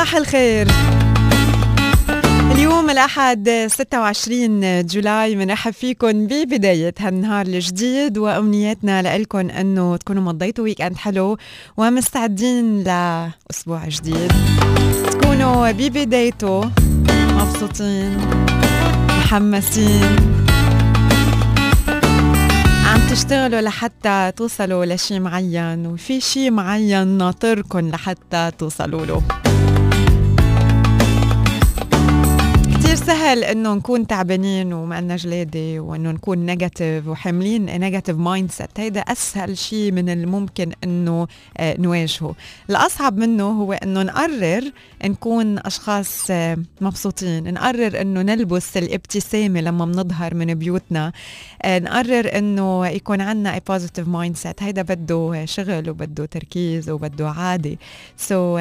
صباح الخير. اليوم الأحد 26 جولاي بنرحب فيكم ببداية هالنهار الجديد وأمنياتنا لكم أنه تكونوا مضيتوا ويك أند حلو ومستعدين لأسبوع جديد. تكونوا ببدايته مبسوطين محمسين عم تشتغلوا لحتى توصلوا لشي معين وفي شي معين ناطركم لحتى توصلوا له. كتير سهل إنه نكون تعبانين وما لنا جلاده وإنه نكون negative وحاملين negative mindset هيدا أسهل شيء من الممكن إنه آه، نواجهه. الأصعب منه هو إنه نقرر نكون أشخاص آه، مبسوطين. نقرر إنه نلبس الابتسامة لما بنظهر من بيوتنا. آه، نقرر إنه يكون عندنا a positive mindset. هيدا بده شغل وبده تركيز وبده عادي سو so,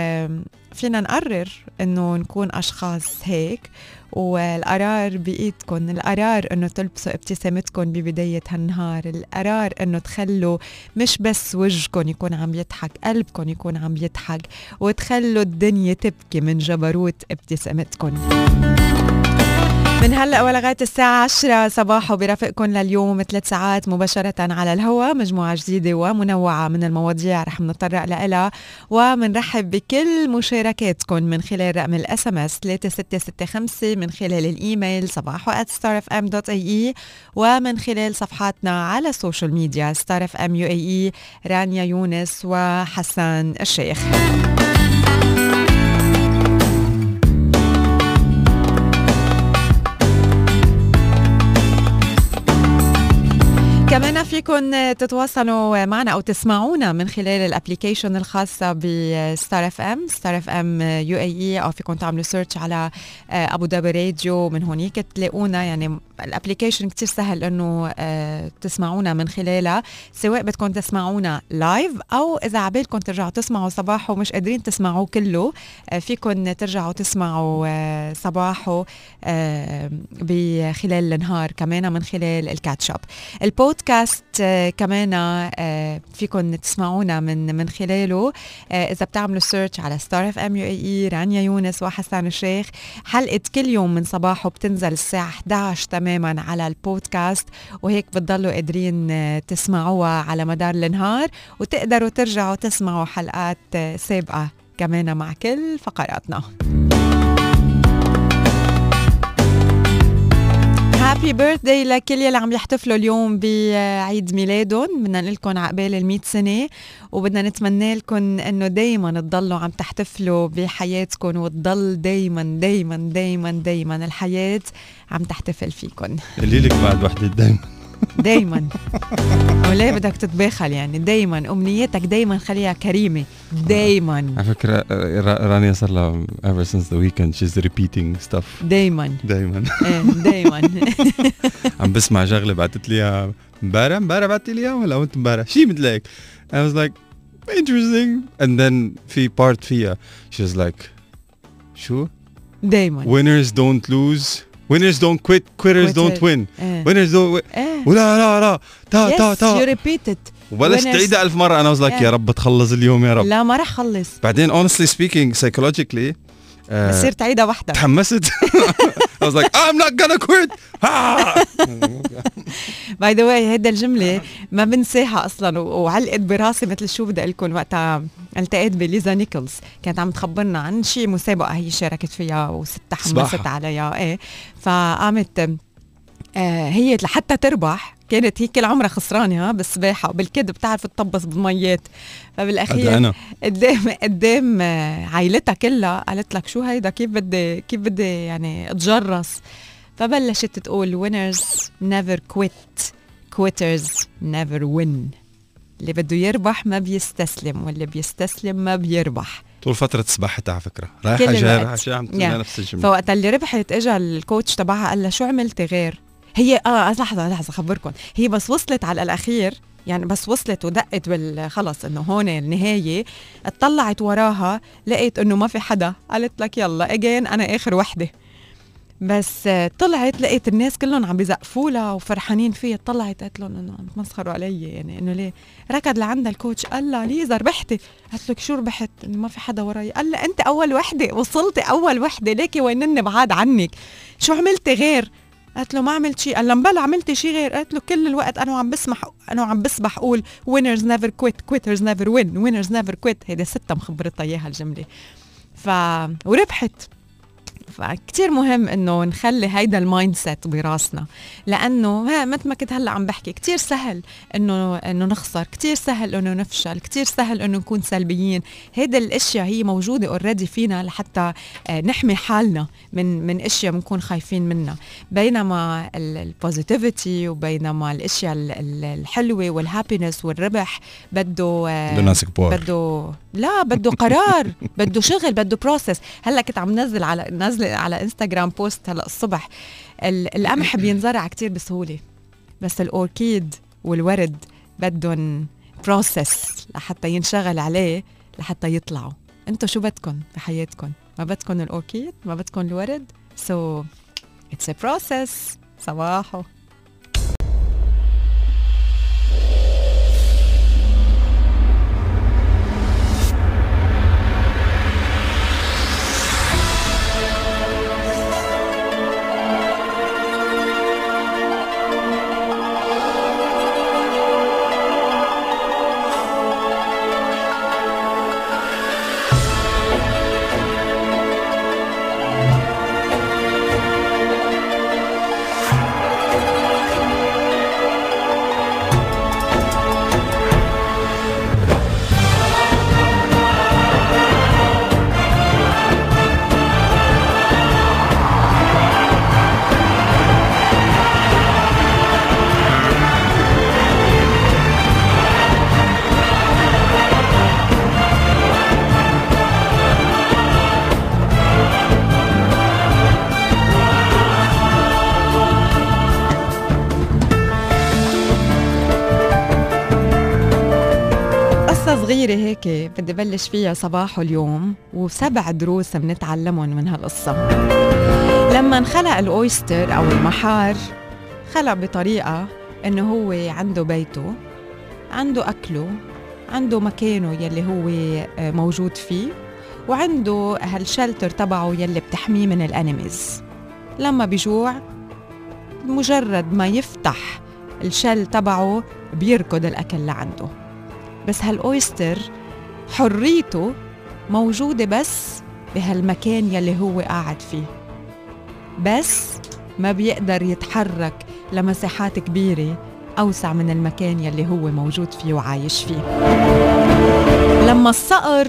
فينا نقرر إنه نكون أشخاص هيك. والقرار بايدكم القرار إنه تلبسوا ابتسامتكم ببداية هالنهار القرار إنه تخلوا مش بس وجهكم يكون عم يضحك قلبكم يكون عم يضحك وتخلوا الدنيا تبكي من جبروت ابتسامتكم من هلا ولغايه الساعة 10 صباحا برافقكم لليوم ثلاث ساعات مباشرة على الهواء مجموعة جديدة ومنوعة من المواضيع رح نتطرق لها ومنرحب بكل مشاركاتكم من خلال رقم ال SMS 3665 من خلال الإيميل صباحو ومن خلال صفحاتنا على ال social media Star FM UAE رانيا يونس وحسان الشيخ. كمان فيكم تتواصلوا معنا أو تسمعونا من خلال ال application الخاصه ب Star FM Star FM UAE أو فيكم تعملوا search على آه، أبو ظبي راديو. من هونيك تلاقونا يعني ال application كتير سهل إنه آه، تسمعونا من خلالها سواء بدكم تسمعونا live أو إذا عبالكم ترجعوا تسمعوا صباحو مش قادرين تسمعوه كله آه، فيكم ترجعوا تسمعوا صباحو بخلال النهار كمان من خلال ال catch-up ال podcast podcast آه، كمان آه، فيكم تسمعونا من من خلاله. آه، إذا بتعملوا search على ستار اف ام UAE رانيا يونس وحسان الشيخ حلقة كل يوم من صباحو بتنزل الساعة 11 تماما على البودكاست. وهيك بتضلوا قادرين تسمعوها على مدار النهار وتقدروا ترجعوا تسمعوا حلقات سابقة كمان مع كل فقراتنا. happy birthday لكل يلي عم يحتفلوا اليوم بعيد ميلادهم. بدنا نقول لكم عقبال ال 100 سنة وبدنا نتمنى لكم إنه دائما تضلوا عم تحتفلوا بحياتكم وتضل دائما دائما دائما دائما الحياة عم تحتفل فيكم. قولي لك بعد وحدة دائما دايما. وليه بدك تتباخل يعني دايما امنياتك دايما خليها كريمة. دايما. على فكرة رانيا صار لها ever since the weekend. She's repeating stuff. دايما. دايما. إيه دايما. عم بسمع شغلة بعثت لي إياها. امبارح امبارح بعثت لي إياها ولا وانت امبارح؟ شيء مثل هيك. I was like interesting. And then في part فيها. She's like شو؟ دايما. Winners don't lose. winners don't quit quitters don't win winners don't ولا لا لا تا تا تا يو ريبيت ات وبلش تعيدها ألف مرة. أنا was يا رب تخلص اليوم يا رب. لا ما راح خلص بعدين honestly speaking psychologically آه، بصير تعيدها وحدك تحمست. I was like I'm not gonna quit. باي ذا واي هيدا الجملة ما بنساها أصلا وعلقت براسي مثل شو بدي أقول لكم وقتها. التقيت بليزا نيكلز كانت عم تخبرنا عن شي مسابقة هي شاركت فيها وستها حمست سباحة. عليها. إيه. فقامت هي لحتى تربح. كانت هي كل عمرها خسرانه بالسباحة وبالكذب بتعرف تطبس بالميات. فبالأخير أنا قدام قدام آه، عائلتها كلها قالت لك شو هيدا؟ كيف بدي كيف بدي يعني أتجرس؟ فبلشت تقول winners never quit. quitters never win. اللي بده يربح ما بيستسلم واللي بيستسلم ما بيربح. طول فترة سباحتها على فكرة. رايحة الوقت. رايحة جاية عم تقول نفس الجملة. فوقت اللي ربحت اجى الكوتش تبعها قال لها شو عملتي غير؟ هي آه لحظة لحظة خبركم. هي بس وصلت على الأخير يعني بس وصلت ودقت بال خلص إنه هون النهاية. اطلعت وراها لقيت إنه ما في حدا. قالت لك يلا اجين أنا آخر وحدة. بس آه، طلعت لقيت الناس كلهم عم بيزقفوا لها وفرحانين فيها طلعت قالت لهم إنه عم تمسخروا علي يعني إنه ليه؟ ركض لعندها الكوتش قال لها ليزا ربحتي قالت لك شو ربحت؟ إنه ما في حدا وراي. قال لها أنت أول وحدة وصلتي أول وحدة. ليكي وينني بعاد عنك. شو عملتي غير؟ قالت له ما عملت شيء قال لها بلا عملتي شيء غير. قالت له كل الوقت أنا عم بسمح أنا عم بسبح أقول winners never quit quitters never win winners never quit. هيدا ستة مخبرتها إياها الجملة. ف وربحت. فكتير مهم إنه نخلي هيدا ال mindset براسنا لأنه مثل ما كنت هلأ عم بحكي كتير سهل إنه إنه نخسر كتير سهل إنه نفشل كتير سهل إنه نكون سلبيين. هيدا الأشياء هي موجودة already فينا لحتى آه، نحمي حالنا من من أشياء بنكون خايفين منها. بينما ال positivity وبينما الأشياء الحلوة وال happiness والربح بده آه، بده ناس كبار بده لا بده قرار بده شغل بده process هلأ كنت عم نزل على نزل على انستغرام post هلأ الصبح القمح بينزرع كتير بسهولة بس الأوركيد والورد بدهم process لحتى ينشغل عليه لحتى يطلعوا. أنتم شو بدكم بحياتكم ما بدكم الأوركيد ما بدكم الورد so it's a process صباحو. بلش فيها صباح اليوم وسبع دروس بنتعلمهم من هالقصة. لما انخلق الأويستر أو المحار خلق بطريقة إنه هو عنده بيته عنده أكله عنده مكانه يلي هو آه، موجود فيه وعنده هالشلتر تبعه يلي بتحميه من الأنيميز. لما بيجوع مجرد ما يفتح الشل تبعه بيركض الأكل لعنده. بس هالأويستر حريته موجودة بس بهالمكان يلي هو قاعد فيه. بس ما بيقدر يتحرك لمساحات كبيرة أوسع من المكان يلي هو موجود فيه وعايش فيه. لما الصقر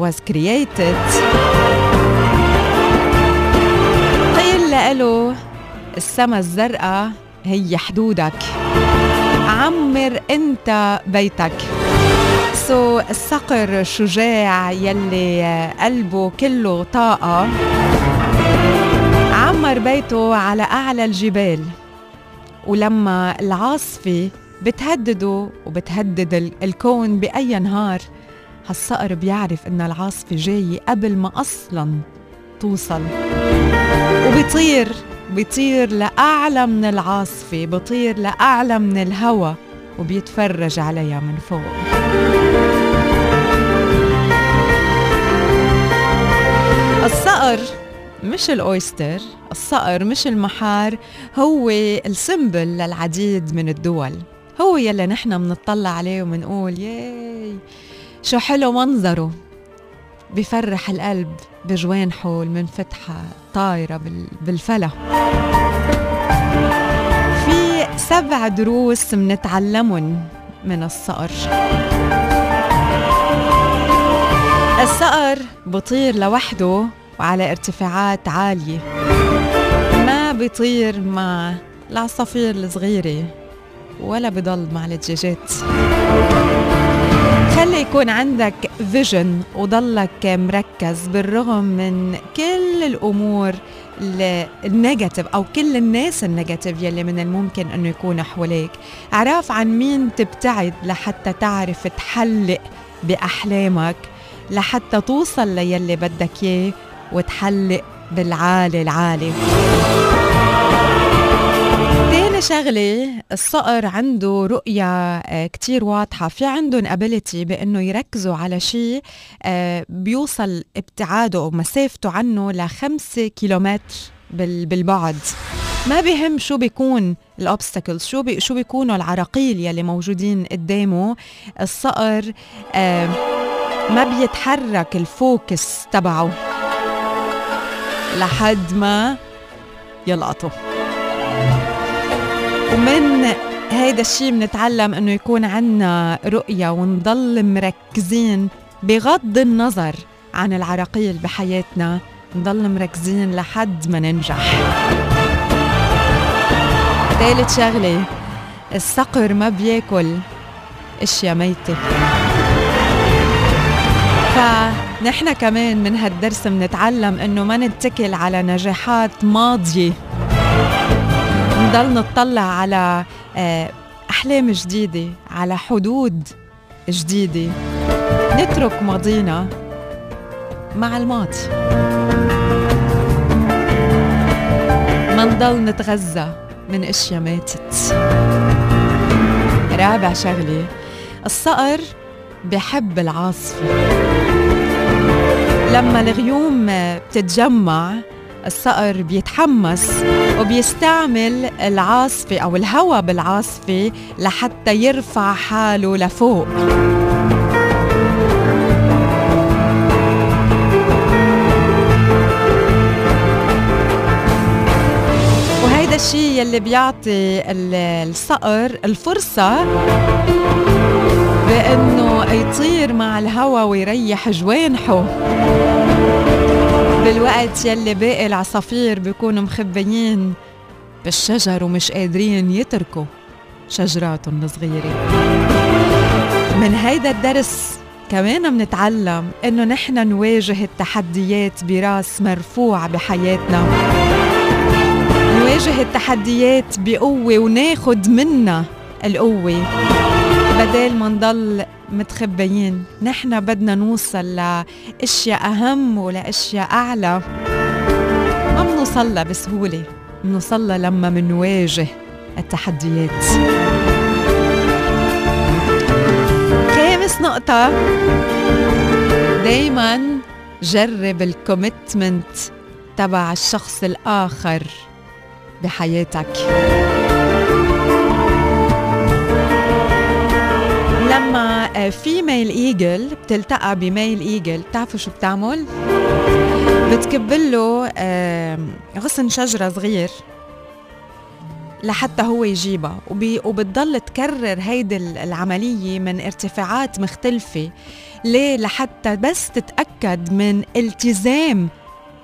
was created قيل له السما الزرقاء هي حدودك. عمر أنت بيتك. So, الصقر الشجاع يلي قلبه كله طاقة. عمر بيته على أعلى الجبال. ولما العاصفة بتهدده وبتهدد الكون بأي نهار هالصقر بيعرف إن العاصفة جاية قبل ما أصلا توصل. وبيطير بيطير لأعلى من العاصفة بيطير لأعلى من الهوى وبيتفرج عليها من فوق. الصقر مش الأويستر الصقر مش المحار هو السمبل للعديد من الدول. هو يلي نحن منطلع عليه ومنقول ياي شو حلو منظره. بفرح القلب بجوانحه المنفتحة طايرة بالفلا. في سبع دروس منتعلمن من الصقر. الصقر بطير لوحده وعلى ارتفاعات عالية. ما بيطير مع العصافير الصغيرة ولا بضل مع الدجاجات. خلي يكون عندك vision وضلك مركز بالرغم من كل الأمور ال negative أو كل الناس ال negative يلي من الممكن إنه يكون حواليك. اعرف عن مين تبتعد لحتى تعرف تحلق بأحلامك. لحتى توصل ليلي بدك إياه وتحلق بالعالي العالي. تاني شغلة الصقر عنده رؤية آه، كتير واضحة. في عندهم ability بأنه يركزوا على شيء آه، بيوصل ابتعاده أو مسافته عنه لخمسة كيلومتر بالبعد. ما بهم شو بيكون ال obstacles شو بي شو بيكونوا العراقيل يلي موجودين قدامه. الصقر آه ما بيتحرك ال focus تبعه لحد ما يلقطه. ومن هيدا الشيء بنتعلم إنه يكون عنا رؤية ونضل مركزين بغض النظر عن العراقيل بحياتنا نضل مركزين لحد ما ننجح. ثالث شغلة الصقر ما بياكل أشياء ميتة. فنحن كمان من هالدرس بنتعلم إنه ما نتكل على نجاحات ماضية. نضل نطلع على آه، أحلام جديدة على حدود جديدة. نترك ماضينا مع الماضي. ما نضل نتغذى من أشياء ماتت. رابع شغلة الصقر بحب العاصفة. لما الغيوم بتتجمع الصقر بيتحمس وبيستعمل العاصفة أو الهواء بالعاصفة لحتى يرفع حاله لفوق. هذا الشيء يلي بيعطي الصقر الفرصة بأنه يطير مع الهواء ويريح جوانحه. بالوقت يلي باقي العصافير بيكونوا مخبيين بالشجر ومش قادرين يتركوا شجراتهم الصغيرة. من هيدا الدرس كمان منتعلم إنه نحن نواجه التحديات براس مرفوع بحياتنا. نواجه التحديات بقوة وناخد منا القوة. بدل ما نضل متخبيين نحن بدنا نوصل لأشياء أهم ولأشياء أعلى. ما بنوصل بسهولة بنوصل لما منواجه التحديات. خامس نقطة. دايما جرب ال commitment تبع الشخص الآخر بحياتك. لما female eagle بتلتقي ب male eagle بتعرفوا شو بتعمل؟ بتكب له غصن شجرة صغير لحتى هو يجيبها وبتضل تكرر هيدي العملية من ارتفاعات مختلفة ليه؟ لحتى بس تتأكد من التزام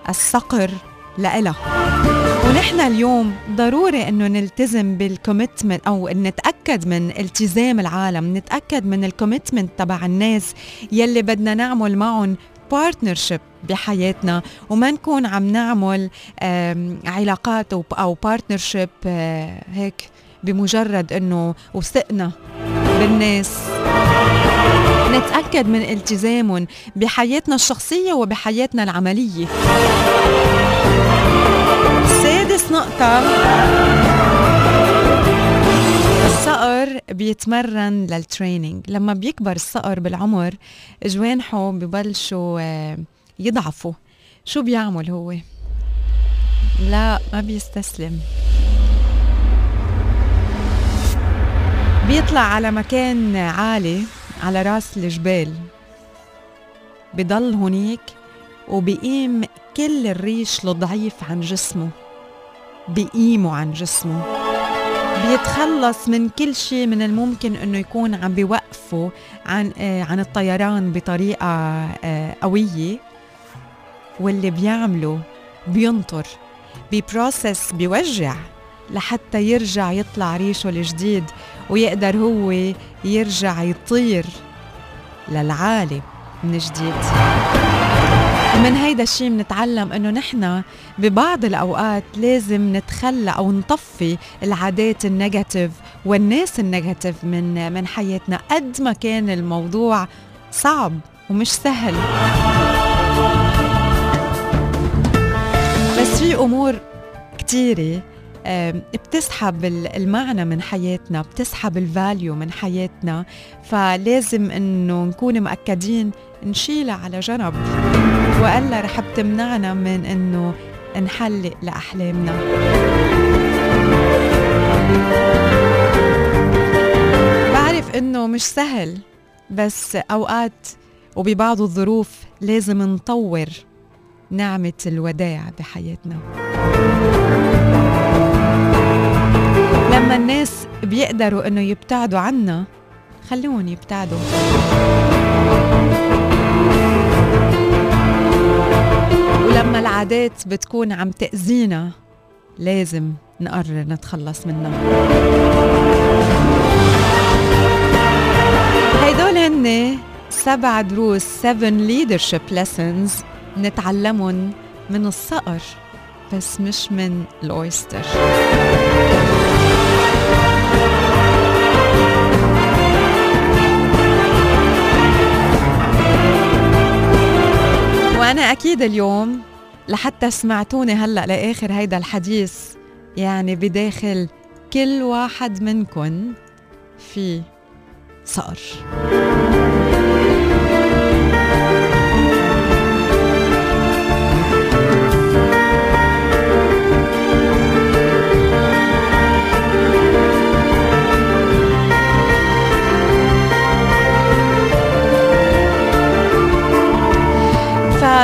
الصقر لإلها ونحن اليوم ضروري إنه نلتزم بال commitment أو نتأكد من التزام العالم نتأكد من ال commitment تبع الناس يلي بدنا نعمل معهم partnership بحياتنا. وما نكون عم نعمل علاقات أو partnership آه، هيك بمجرد إنه وثقنا بالناس. نتأكد من التزامهم بحياتنا الشخصية وبحياتنا العملية. سادس نقطة. الصقر بيتمرن للتريننج لما بيكبر الصقر بالعمر جوانحه ببلشوا آه، يضعفوا. شو بيعمل هو؟ لا ما بيستسلم. بيطلع على مكان عالي على راس الجبال. بضل هونيك وبيقيم كل الريش الضعيف عن جسمه. بيقيمه عن جسمه. بيتخلص من كل شيء من الممكن إنه يكون عم بيوقفه عن آه عن الطيران بطريقة آه قوية. واللي بيعمله بينطر ببروسس بيوجع لحتى يرجع يطلع ريشه الجديد ويقدر هو يرجع يطير للعالي من جديد. ومن هيدا الشيء بنتعلم إنه نحن ببعض الأوقات لازم نتخلى أو نطفي العادات ال negative والناس ال negative من من حياتنا قد ما كان الموضوع صعب ومش سهل. بس في أمور كثيره بتسحب المعنى من حياتنا بتسحب الفاليو من حياتنا فلازم إنه نكون مأكدين نشيلها على جنب. وألا رح بتمنعنا من إنه نحلق لأحلامنا. بعرف إنه مش سهل بس أوقات وببعض الظروف لازم نطور نعمة الوداع بحياتنا. لما الناس بيقدروا إنه يبتعدوا عنا خلوهم يبتعدوا. ولما العادات بتكون عم تأذينا لازم نقرر نتخلص منها. هيدول هن سبع دروس 7 leadership lessons نتعلمهم من الصقر بس مش من الأويستر. وأنا أكيد اليوم لحتى سمعتوني هلأ لآخر هيدا الحديث يعني بداخل كل واحد منكن في صقر.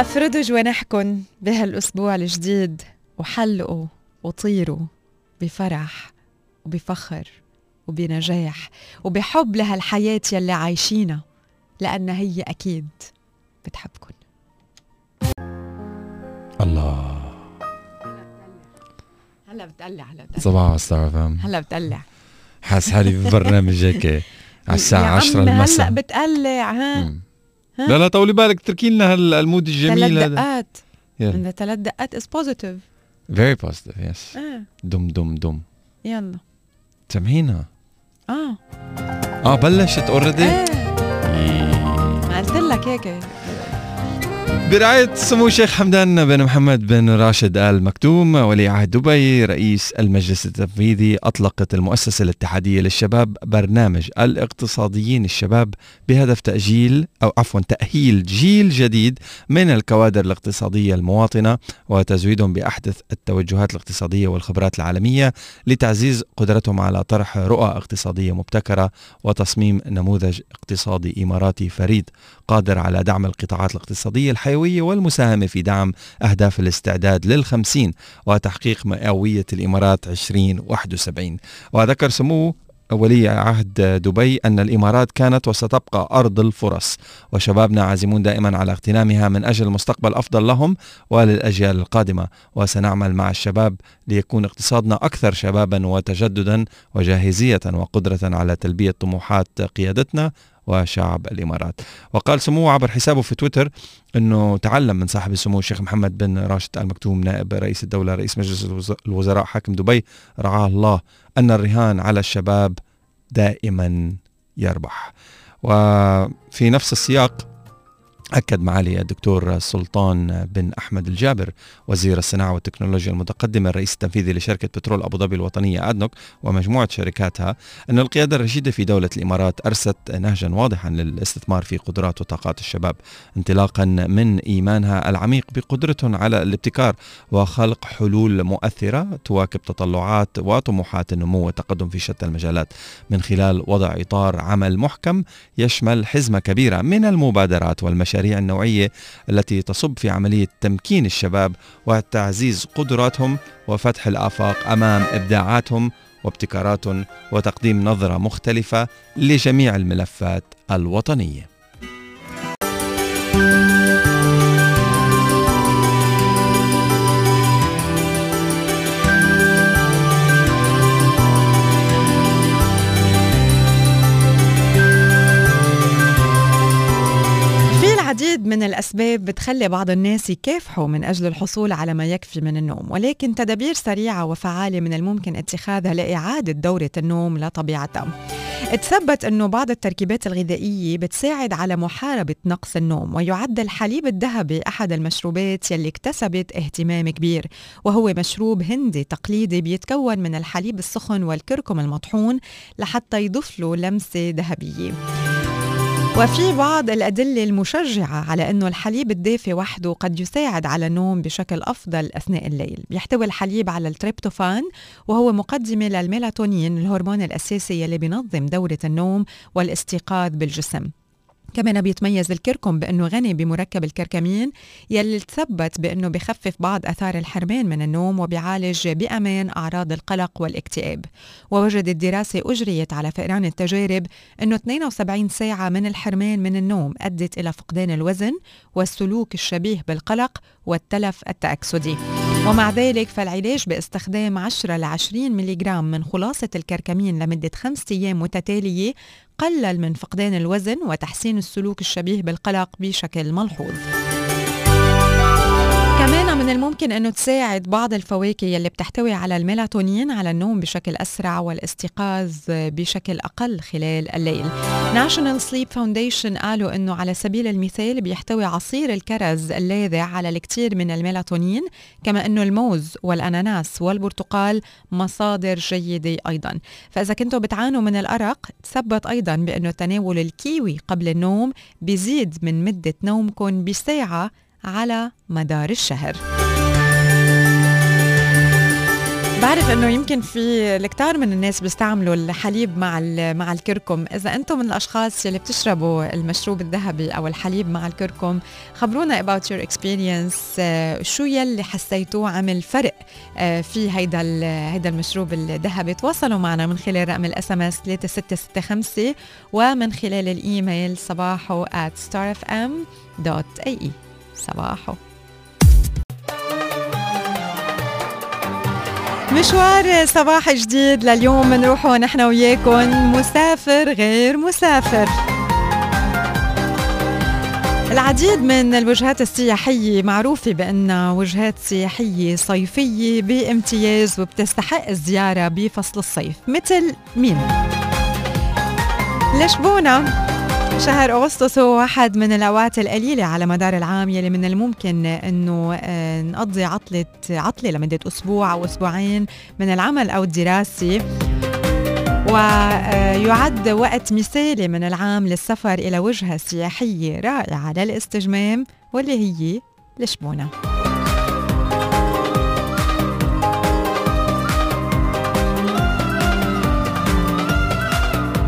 فافردوا جوانحكن بهالأسبوع الجديد وحلقوا وطيروا بفرح وبفخر وبنجاح وبحب لهالحياة يلي عايشينها لأنها هي أكيد بتحبكن. الله. هلا بتقلع هلا بتقلع. صباح ستار اف ام هلا بتقلع. حاسس حالي في برنامج هيك على الساعة 10 هلا المساء. بتقلع ها؟ مم. ها؟ لا لا طولي بالك اتركي لنا هال mood الجميل ثلاث هذا. دقات يلا ثلاث دقات as positive very positive yes دم دم دم. يلا. سامحينا. آه. آه بلشت already إيه قلت لك هيك. برعاية سمو الشيخ حمدان بن محمد بن راشد آل مكتوم ولي عهد دبي رئيس المجلس التنفيذي أطلقت المؤسسة الاتحادية للشباب برنامج الاقتصاديين الشباب بهدف تأجيل أو عفوا تأهيل جيل جديد من الكوادر الاقتصادية المواطنة وتزويدهم بأحدث التوجهات الاقتصادية والخبرات العالمية لتعزيز قدرتهم على طرح رؤى اقتصادية مبتكرة وتصميم نموذج اقتصادي إماراتي فريد. قادر على دعم القطاعات الاقتصادية الحيوية والمساهمة في دعم أهداف الاستعداد للخمسين وتحقيق مئوية الإمارات 2071 وذكر سموه ولي عهد دبي أن الإمارات كانت وستبقى أرض الفرص. وشبابنا عازمون دائما على اغتنامها من أجل مستقبل أفضل لهم وللأجيال القادمة. وسنعمل مع الشباب ليكون اقتصادنا أكثر شبابا وتجددا وجاهزية وقدرة على تلبية طموحات قيادتنا وشعب الإمارات. وقال سموه عبر حسابه في تويتر إنه تعلم من صاحب السمو الشيخ محمد بن راشد ال مكتوم نائب رئيس الدولة رئيس مجلس الوز- الوزراء حاكم دبي رعاه الله أن الرهان على الشباب دائما يربح. وفي نفس السياق أكد معالي الدكتور سلطان بن أحمد الجابر وزير الصناعة والتكنولوجيا المتقدمة الرئيس التنفيذي لشركة بترول أبو ظبي الوطنية أدنوك ومجموعة شركاتها أن القيادة الرشيدة في دولة الإمارات أرست نهجا واضحا للاستثمار في قدرات وطاقات الشباب انطلاقا من إيمانها العميق بقدرتهم على الابتكار وخلق حلول مؤثرة تواكب تطلعات وطموحات النمو والتقدم في شتى المجالات. من خلال وضع إطار عمل محكم يشمل حزمة كبيرة من المبادرات والمشاريع النوعية التي تصب في عملية تمكين الشباب وتعزيز قدراتهم وفتح الآفاق أمام إبداعاتهم وابتكاراتهم وتقديم نظرة مختلفة لجميع الملفات الوطنية. العديد من الأسباب بتخلي بعض الناس يكافحوا من أجل الحصول على ما يكفي من النوم ولكن تدابير سريعة وفعالة من الممكن اتخاذها لإعادة دورة النوم لطبيعتها. تثبت أنه بعض التركيبات الغذائية بتساعد على محاربة نقص النوم ويعد الحليب الذهبي أحد المشروبات يلي اكتسبت اهتمام كبير وهو مشروب هندي تقليدي بيتكون من الحليب السخن والكركم المطحون لحتى يضيف له لمسة ذهبية. وفي بعض الأدلة المشجعة على أنه الحليب الدافئ وحده قد يساعد على النوم بشكل أفضل أثناء الليل. بيحتوي الحليب على التريبتوفان وهو مقدمة للميلاتونين الهرمون الأساسي يلي بينظم دورة النوم والاستيقاظ بالجسم. كمان بيتميز الكركم بأنه غني بمركب الكركمين يلي تثبت بأنه بخفف بعض آثار الحرمان من النوم وبيعالج بأمان أعراض القلق والاكتئاب. ووجدت دراسة أجريت على فئران التجارب أنه 72 ساعة من الحرمان من النوم أدت إلى فقدان الوزن والسلوك الشبيه بالقلق والتلف التأكسدي. ومع ذلك فالعلاج باستخدام 10 ل 20 ملغ من خلاصة الكركمين لمدة خمسة أيام متتالية قلل من فقدان الوزن وتحسين السلوك الشبيه بالقلق بشكل ملحوظ. كمان من الممكن أنه تساعد بعض الفواكه يلي بتحتوي على الميلاتونين على النوم بشكل أسرع والاستيقاظ بشكل أقل خلال الليل. National Sleep Foundation قالوا إنه على سبيل المثال بيحتوي عصير الكرز اللاذع على الكثير من الميلاتونين كما إنه الموز والأناناس والبرتقال مصادر جيدة أيضا. فإذا كنتوا بتعانوا من الأرق تثبت أيضا بإنه تناول الكيوي قبل النوم بيزيد من مدة نومكم بساعة على مدار الشهر. بعرف إنه يمكن في الكثار من الناس بيستعملوا الحليب مع مع الكركم، إذا أنتم من الأشخاص اللي بتشربوا المشروب الذهبي أو الحليب مع الكركم، خبرونا about your experience uh, شو يلي حسيتوه؟ عمل فرق uh, في هيدا هيدا المشروب الذهبي، تواصلوا معنا من خلال رقم ال SMS 3665 ومن خلال الإيميل صباحو at starfm.ae صباحو. مشوار صباح جديد لليوم بنروحه نحن وياكم مسافر غير مسافر. العديد من الوجهات السياحية معروفة بأنها وجهات سياحية صيفية بامتياز وبتستحق الزيارة بفصل الصيف مثل مين؟ لشبونة. شهر أغسطس هو واحد من الأوقات القليلة على مدار العام يلي من الممكن أنه آه، نقضي عطلة عطلة لمدة أسبوع أو أسبوعين من العمل أو الدراسة. ويعد وقت مثالي من العام للسفر إلى وجهة سياحية رائعة للاستجمام واللي هي لشبونة.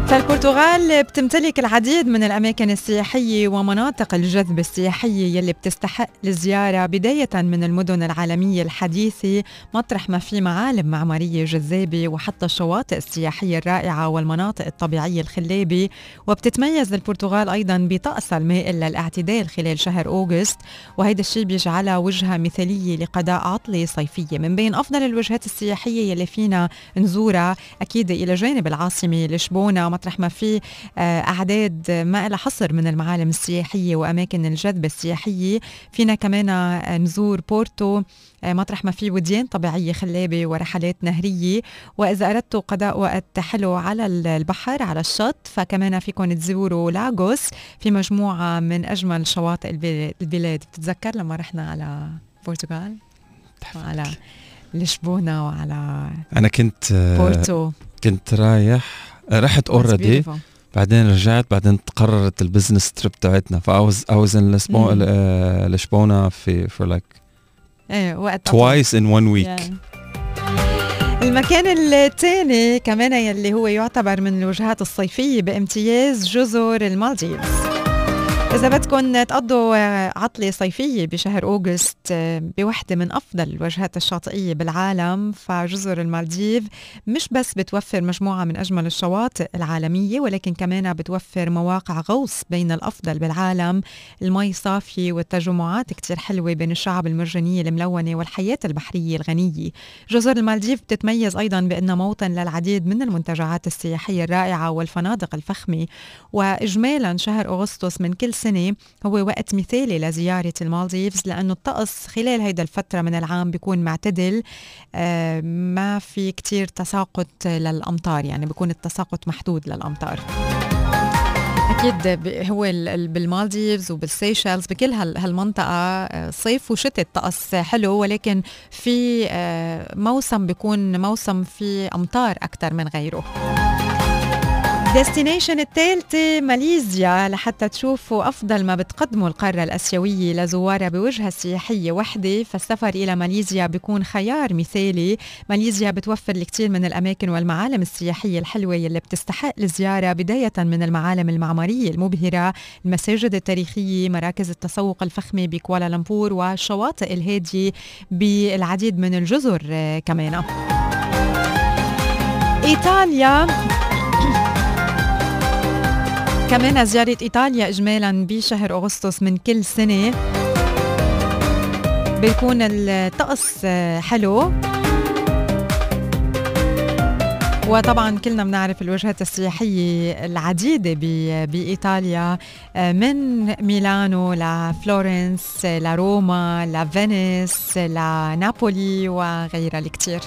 فالبرتغال بتمتلك العديد من الأماكن السياحية ومناطق الجذب السياحية يلي بتستحق الزيارة بداية من المدن العالمية الحديثة مطرح ما في معالم معمارية جذابة وحتى الشواطئ السياحية الرائعة والمناطق الطبيعية الخلابة. وبتتميز البرتغال أيضا بطقسها المائل للاعتدال خلال شهر أوغست. وهيدا الشيء بيجعلها وجهة مثالية لقضاء عطلة صيفية. من بين أفضل الوجهات السياحية يلي فينا نزورها أكيد إلى جانب العاصمة لشبونة مطرح ما في آه، أعداد ما لها حصر من المعالم السياحية وأماكن الجذب السياحية. فينا كمان آه، نزور بورتو آه، مطرح ما في وديان طبيعية خلابة ورحلات نهرية. وإذا أردتوا قضاء وقت حلو على البحر على الشط فكمان فيكم تزوروا لاغوس في مجموعة من أجمل شواطئ البلاد. بتتذكر لما رحنا على البرتغال على لشبونة وعلى أنا كنت بورتو. كنت رايح رحت already بعدين رجعت بعدين تقررت ال business trip تاعتنا ف I was in لشبونه في for like إيه وقت twice in one week المكان الثاني كمان يلي هو يعتبر من الوجهات الصيفية بامتياز جزر المالديفز. إذا بدكم تقضوا عطلة صيفية بشهر أوغست بوحدة من أفضل الوجهات الشاطئية بالعالم فجزر المالديف مش بس بتوفر مجموعة من أجمل الشواطئ العالمية ولكن كمان بتوفر مواقع غوص بين الأفضل بالعالم. المي صافية والتجمعات كتير حلوة بين الشعب المرجانية الملونة والحياة البحرية الغنية. جزر المالديف بتتميز أيضا بأنها موطن للعديد من المنتجعات السياحية الرائعة والفنادق الفخمة. وإجمالا شهر أغسطس من كل سنة سنة هو وقت مثالي لزيارة المالديفز لأنه الطقس خلال هيدا الفترة من العام بيكون معتدل. آه، ما في كتير تساقط للأمطار يعني بيكون التساقط محدود للأمطار. أكيد هو بالمالديفز وبالسيشلز بكل هالمنطقة آه، صيف وشتاء الطقس حلو ولكن في آه، موسم بيكون موسم فيه أمطار أكثر من غيره. destination الثالثة ماليزيا لحتى تشوفوا أفضل ما بتقدمه القارة الأسيوية لزوارها بوجهة سياحية وحدة. فالسفر إلى ماليزيا بيكون خيار مثالي. ماليزيا بتوفر الكثير من الأماكن والمعالم السياحية الحلوة يلي بتستحق الزيارة بداية من المعالم المعمارية المبهرة المساجد التاريخية مراكز التسوق الفخمة بكوالالمبور والشواطئ الهادية بالعديد من الجزر كمان. إيطاليا كمان زيارة إيطاليا إجمالا بشهر أغسطس من كل سنة. بيكون الطقس حلو. وطبعا كلنا بنعرف الوجهات السياحية العديدة بإيطاليا من ميلانو لفلورنس لروما لفينيس لنابولي وغيرها الكثير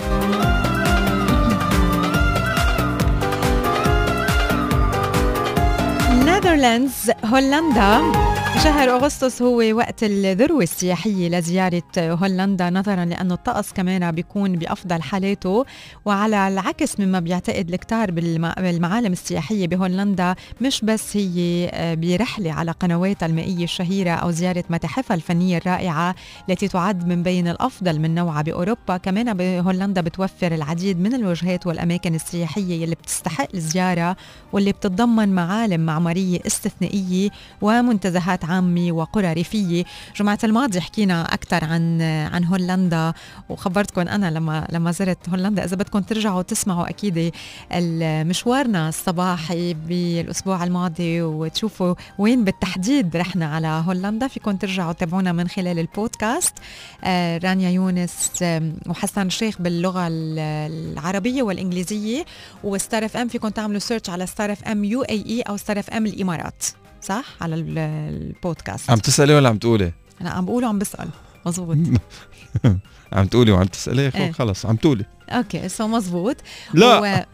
Netherlands هولندا شهر أغسطس هو وقت الذروة السياحية لزيارة هولندا نظرا لأنه الطقس كمان بيكون بأفضل حالاته. وعلى العكس مما بيعتقد الكتار بالمعالم السياحية بهولندا مش بس هي آه، برحلة على قنواتها المائية الشهيرة أو زيارة متاحفها الفنية الرائعة التي تعد من بين الأفضل من نوعها بأوروبا. كمان بهولندا بتوفر العديد من الوجهات والأماكن السياحية اللي بتستحق الزيارة واللي بتتضمن معالم معمارية استثنائية ومنتزهات عامة وقرى ريفية جمعة الماضي حكينا أكثر عن عن هولندا وخبرتكم أنا لما لما زرت هولندا. إذا بدكم ترجعوا تسمعوا أكيد مشوارنا الصباحي بالأسبوع الماضي وتشوفوا وين بالتحديد رحنا على هولندا. فيكم ترجعوا تابعونا من خلال البودكاست. آه، رانيا يونس وحسن الشيخ باللغة العربية والإنجليزية وستار إف إم. فيكم تعملوا search على ستار إف إم UAE أو ستار إف إم الإمارات. صح؟ على البودكاست. عم تسألي ولا عم تقولي؟ أنا عم بقول وعم بسأل. مزبوط عم تقولي وعم تسألي؟ إيه. خلص عم تقولي. okay so مزبوط لا. و...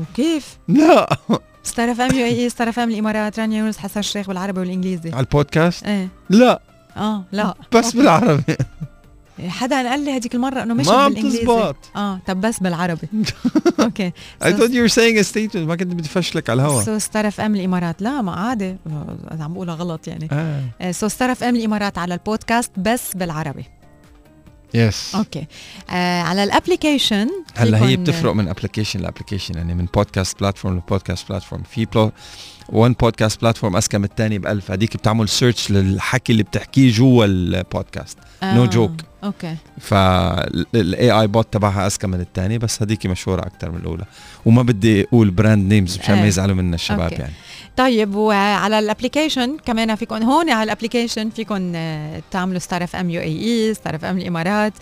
وكيف؟ لا. ستار اف ام UAE ستار اف ام الإمارات رانيا يونس حسن الشيخ بالعربي والإنجليزي. على البودكاست؟ إيه. لا. آه لا. بس okay. بالعربي. حدا قال لي هذيك المرة إنه مش ما بالإنجليزي. آه طب بس بالعربي. okay. I thought you were saying a statement. ما كنت بدي فشلك على الهواء سو ستار اف ام الإمارات. لا ما عادي. عم بقولها غلط يعني. so ستار اف ام الإمارات على البودكاست بس بالعربي. yes okay. آه على ال application هلا هي بتفرق من application ل application يعني من podcast platform ل podcast platform في بلو one podcast platform اذكى من الثاني ب 1000 هذيك بتعمل search للحكي اللي بتحكيه جوا البودكاست no joke okay فال AI bot تبعها أذكى من الثاني بس هذيك مشهورة أكثر من الأولى وما بدي أقول brand names مشان ما إيه. يزعلوا منا الشباب okay. يعني طيب وعلى ال application كمان فيكم هون على ال application فيكم آه، تعملوا ستار اف ام UAE ستار اف ام الإمارات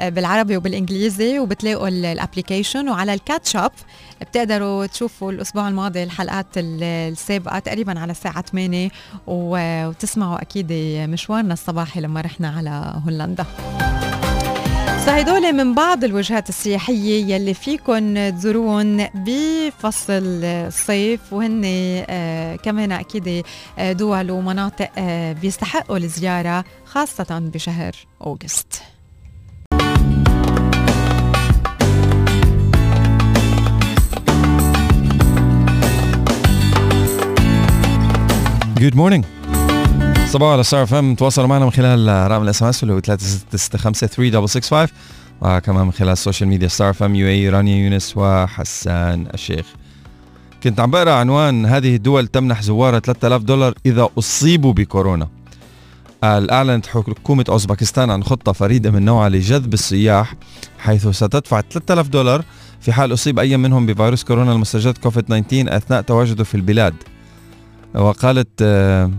آه، بالعربي وبالإنجليزي وبتلاقوا الابلكيشن وعلى الكاتشب بتقدروا تشوفوا الأسبوع الماضي الحلقات السابقة تقريبا على الساعة 8 وتسمعوا أكيد مشوارنا الصباحي لما رحنا على هولندا. هدول من بعض الوجهات السياحية يلي فيكن تزورون بفصل الصيف وهن آه كمان أكيد آه، دول ومناطق آه بيستحقوا الزيارة خاصة بشهر أوغست. Good morning. صباحو على ستار فم تواصلوا معنا من خلال رقم ال SMS اللي هو 3665 وكمان من خلال ال social media ستار فم UAE رانيا يونس وحسان الشيخ. كنت عم بقرأ عنوان هذه الدول تمنح زوارها 3000 دولار إذا أصيبوا بكورونا. اعلنت حكومة أوزبكستان عن خطة فريدة من نوعها لجذب السياح حيث ستدفع 3000 دولار في حال أصيب أي منهم بفيروس كورونا المستجد كوفيد 19 أثناء تواجده في البلاد. وقالت آه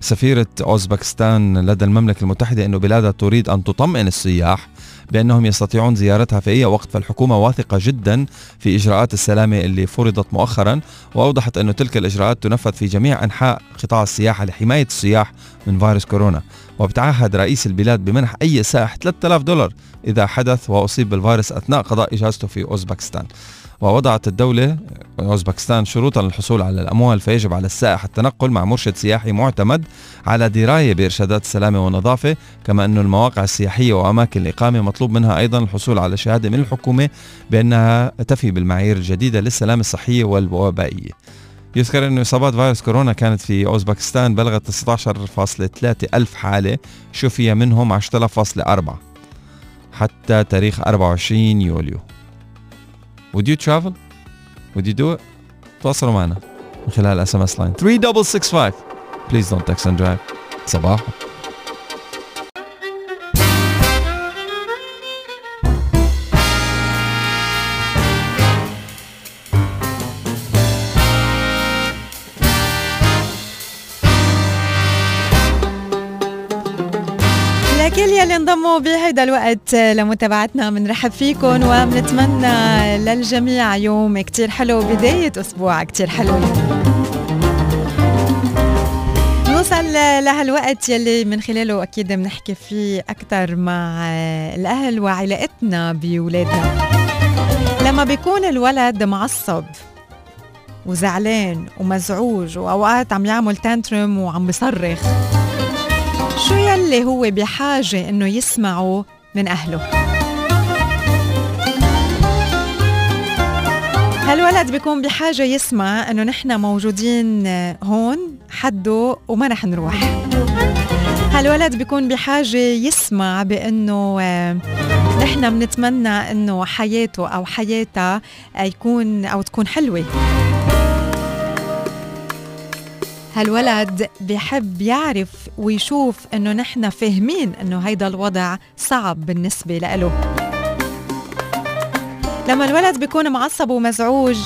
سفيرة أوزبكستان لدى المملكة المتحدة أن بلادها تريد أن تطمئن السياح بأنهم يستطيعون زيارتها في أي وقت فالحكومة واثقة جدا في إجراءات السلامة اللي فرضت مؤخرا وأوضحت أن تلك الإجراءات تنفذ في جميع أنحاء قطاع السياحة لحماية السياح من فيروس كورونا. وبتعهد رئيس البلاد بمنح أي سائح 3000 دولار إذا حدث وأصيب بالفيروس أثناء قضاء إجازته في أوزبكستان. ووضعت الدولة أوزبكستان شروطا للحصول على الأموال فيجب على السائح التنقل مع مرشد سياحي معتمد على دراية بإرشادات السلامة والنظافة كما أن المواقع السياحية وأماكن الإقامة مطلوب منها أيضا الحصول على شهادة من الحكومة بأنها تفي بالمعايير الجديدة للسلامة الصحية والوبائية. يذكر أن إصابات فيروس كورونا كانت في أوزبكستان بلغت 16.3 ألف حالة شفي منهم 10.4 حتى تاريخ 24 يوليو. Would you travel? Would you do it? تواصلوا معنا من خلال SMS line 3665 Please don't text and drive. صباحو يلي انضموا بهيدا الوقت. لمتابعتنا بنرحب فيكم وبنتمنى للجميع يوم كتير حلو بداية أسبوع كتير حلو. نوصل لهالوقت يلي من خلاله أكيد بنحكي فيه أكثر مع الأهل وعلاقتنا بولادنا لما بيكون الولد معصب وزعلان ومزعوج وأوقات عم يعمل تانترم وعم بيصرخ شو يلي هو بحاجة إنه يسمعه من أهله. هالولد بيكون بحاجة يسمع إنه نحن موجودين هون حده وما رح نروح. هالولد بيكون بحاجة يسمع بأنه نحن بنتمنى إنه حياته أو حياتها يكون أو تكون حلوة. هالولد بحب يعرف ويشوف إنه نحن فاهمين إنه هيدا الوضع صعب بالنسبة له. لما الولد بيكون معصب ومزعوج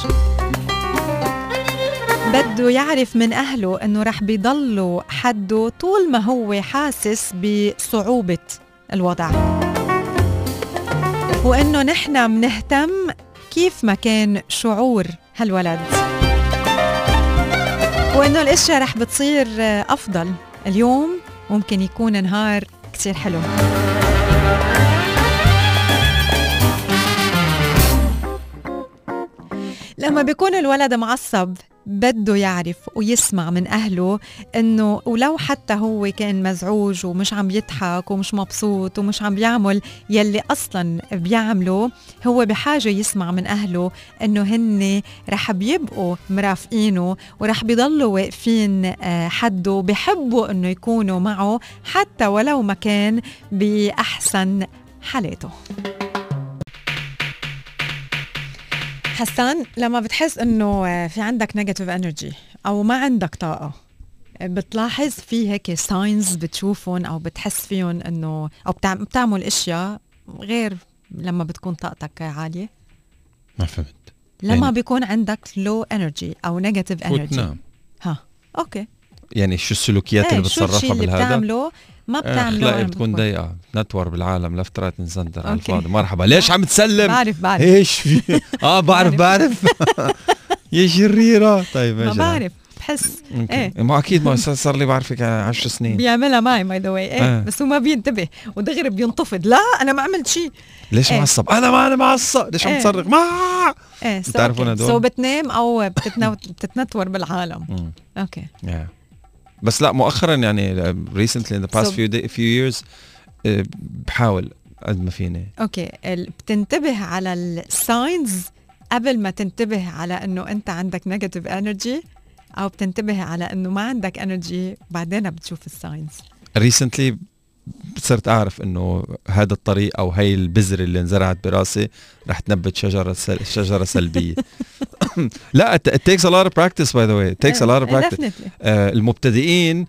بده يعرف من أهله إنه رح بيضلوا حده طول ما هو حاسس بصعوبة الوضع. وإنه نحن منهتم كيف ما كان شعور هالولد. وإنه الأشياء رح بتصير أفضل. اليوم ممكن يكون نهار كتير حلو. لما بيكون الولد معصب بده يعرف ويسمع من أهله إنه ولو حتى هو كان مزعوج ومش عم يضحك ومش مبسوط ومش عم بيعمل يلي أصلا بيعمله هو بحاجة يسمع من أهله إنه هن رح بيبقوا مرافقينه ورح بيضلوا واقفين حده بحبوا إنه يكونوا معه حتى ولو ما كان بأحسن حالاته. حسان لما بتحس إنه في عندك negative energy أو ما عندك طاقة بتلاحظ في هيك signs بتشوفهم أو بتحس فيهم إنه أو بتعمل أشياء غير لما بتكون طاقتك عالية؟ ما فهمت. لما يعني بيكون عندك low energy أو negative energy نعم. ها okay. يعني شو السلوكيات اللي بتصرفها اللي بالهذا؟ بتعمله؟ ما بتعمله اخلاقي بتكون ضيقة. بنتور بالعالم left right and center على الفاضي. مرحبا. ليش عم تسلم؟ بعرف بعرف. إيش في؟ آه بعرف بعرف. يا شريرة. طيب ما بعرف. بحس إيه. ما أكيد ما صار لي بعرفك 10 سنين. بيعملها معي by the way إيه. آه. بس هو ما بينتبه. ودغري بينتفض لا أنا ما عملت شيء ليش إيه. معصب؟ أنا ما أنا معصب. ليش عم إيه. تصرخ؟ ما! إيه بتعرفون هدول؟ so بتنام أو. بتتنتور بالعالم. okay Yeah. بس لا مؤخرا يعني recently in the past So- few day, few years آه، بحاول قد ما فيني. okay بتنتبه على ال signs قبل ما تنتبه على إنه أنت عندك negative energy أو بتنتبه على إنه ما عندك energy بعدين بتشوف ال signs recently صرت أعرف إنه هذا الطريق أو هي البذرة اللي انزرعت براسي رح تنبت شجرة سل... شجرة سلبية لا it, takes a lot of practice by the way it takes a lot of practice آه المبتدئين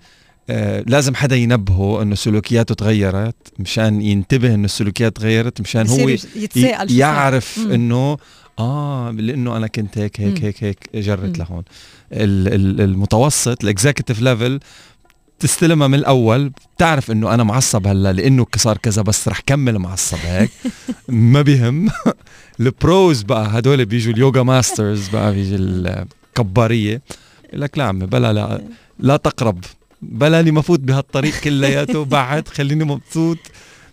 آه لازم حدا ينبهه إنه سلوكياته تغيرت مشان ينتبه إنه السلوكيات تغيرت مشان هو يتساءل. يعرف. إنه آه لإنه أنا كنت هيك هيك. هيك هيك جرت. لهون ال- ال- المتوسط الاكزيكتيف ليفل تستلمها من الأول بتعرف إنه أنا معصب هلأ لإنه صار كذا بس رح كمل معصب هيك. ما بيهم. البروز بقى هدول بيجوا اليوغا ماسترز بقى بيجي الكبارية. لك لا عمي بلا لا لا تقرب. بلا لي مفوت بهالطريق كلياته. بعد خليني مبسوط.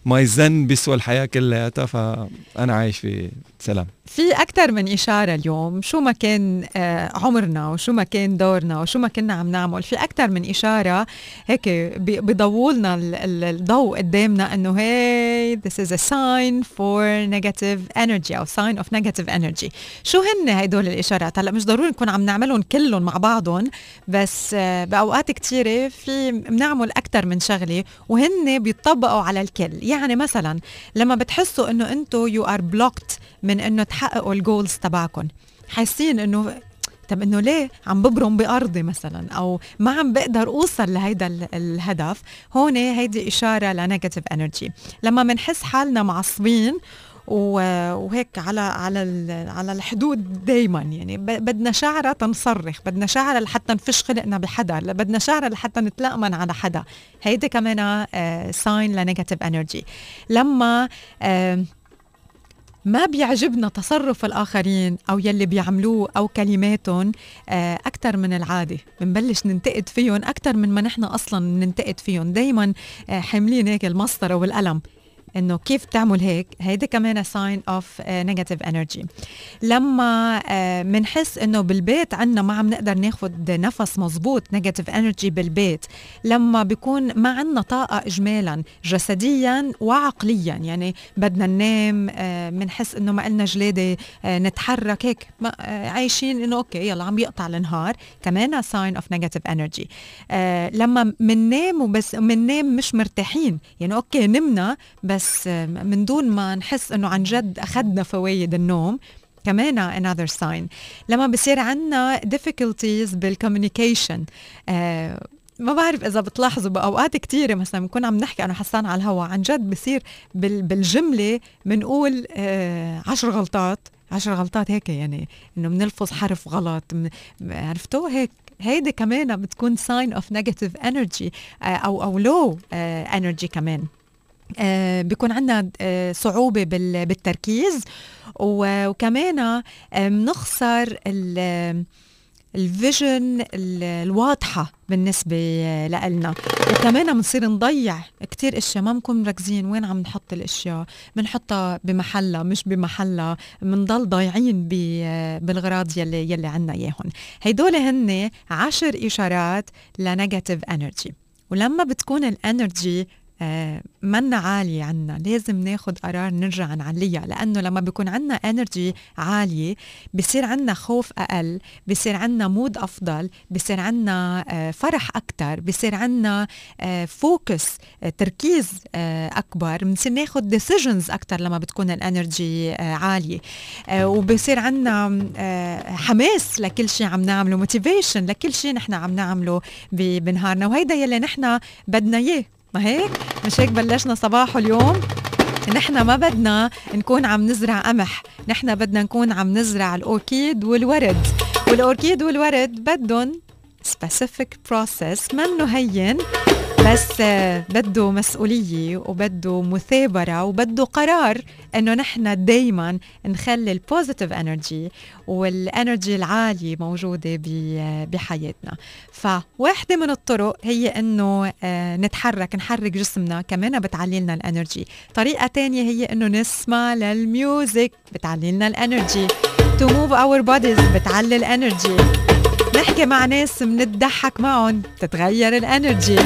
ما يزن بيسوى الحياة كلياتها فأنا عايش في سلام. في أكثر من إشارة اليوم شو ما كان آه، عمرنا وشو ما كان دورنا وشو ما كنا عم نعمل في أكثر من إشارة هيك بيضووا لنا الضوء قدامنا إنه هي this is a sign for negative energy أو sign of negative energy. شو هن هدول الإشارات؟ هلأ مش ضروري نكون عم نعملهم كلهم مع بعضهم بس آه، بأوقات كثيرة في بنعمل أكثر من شغلة وهن بيطبقوا على الكل. يعني مثلا لما بتحسوا إنه أنتم you are blocked من إنه تحققوا ال goals تبعكم حاسين إنه طب إنه ليه عم ببرم بأرضي مثلا؟ أو ما عم بقدر أوصل لهيدا الهدف. هون هيدي إشارة ل negative energy لما بنحس حالنا معصبين وهيك على على على الحدود دائما يعني بدنا شعرة تنصرخ بدنا شعرة لحتى نفش خلقنا بحدا بدنا شعرة لحتى نتلأمن على حدا. هيدي كمان sign ل negative energy لما آه ما بيعجبنا تصرف الآخرين أو يلي بيعملوه أو كلماتهم آه، أكثر من العادة. بنبلش ننتقد فيهم أكثر من ما نحن أصلا ننتقد فيهم. دايما آه، حاملين هيك المسطرة والقلم. إنه كيف تعمل هيك؟ هيدي كمان sign of negative energy لما بنحس uh, إنه بالبيت عنا ما عم نقدر ناخد نفس مزبوط negative energy بالبيت لما بيكون ما عنا طاقة اجمالا جسديا وعقليا يعني بدنا ننام بنحس uh, إنه ما لنا جلادة uh, نتحرك هيك عايشين إنه okay يلا عم يقطع النهار كمان sign of negative energy لما مننام وبس مننام مش مرتاحين يعني okay نمنا بس بس من دون ما نحس إنه عن جد أخذنا فوائد النوم كمان another sign. لما بصير عندنا difficulties بال communication آه ما بعرف إذا بتلاحظوا باوقات كثيره مثلا بنكون عم نحكي أنا حسان على الهوا عن جد بصير بالجملة بنقول آه عشر غلطات عشر غلطات هيك يعني إنه بنلفظ حرف غلط عرفتوا؟ هيك هيدي كمان بتكون of negative energy آه أو أو low آه energy كمان. آه بيكون عندنا آه صعوبة بالتركيز. وكمان بنخسر ال vision الواضحة بالنسبة لنا وكمان بنصير نضيع كتير أشياء ما بنكون مركزين وين عم نحط الأشياء. بنحطها بمحلها مش بمحلها. بنضل ضايعين بالغراض يلي يلي عنا إياهم. هيدول هن عشر إشارات ل negative energy ولما بتكون ال energy آه، منا عالية عنا؟ لازم ناخد قرار نرجع نعليها لأنه لما بيكون عنا energy عالية بصير عنا خوف أقل بصير عنا mood أفضل بصير عنا آه، فرح أكتر بصير عنا focus آه، تركيز أكبر بنصير ناخد decisions أكتر لما بتكون ال energy عالية. وبصير عنا حماس لكل شيء عم نعمله motivation لكل شيء نحن عم نعمله بنهارنا وهيدا يلي نحن بدنا إياه. ما هيك؟ مش هيك بلشنا صباحو اليوم؟ نحن ما بدنا نكون عم نزرع قمح نحن بدنا نكون عم نزرع الأوركيد والورد. والأوركيد والورد بدهم specific process منه هين. بس بده مسؤولية وبده مثابرة وبده قرار إنه نحن دايما نخلي ال positive energy وال energy العالية موجودة بحياتنا. فواحدة من الطرق هي إنه آه، نتحرك نحرك جسمنا كمان بتعلي لنا ال energy طريقة تانية هي إنه نسمع لل music بتعلي لنا ال energy to move our bodies بتعلي ال energy نحكي مع ناس منضحك معهم تتغير ال energy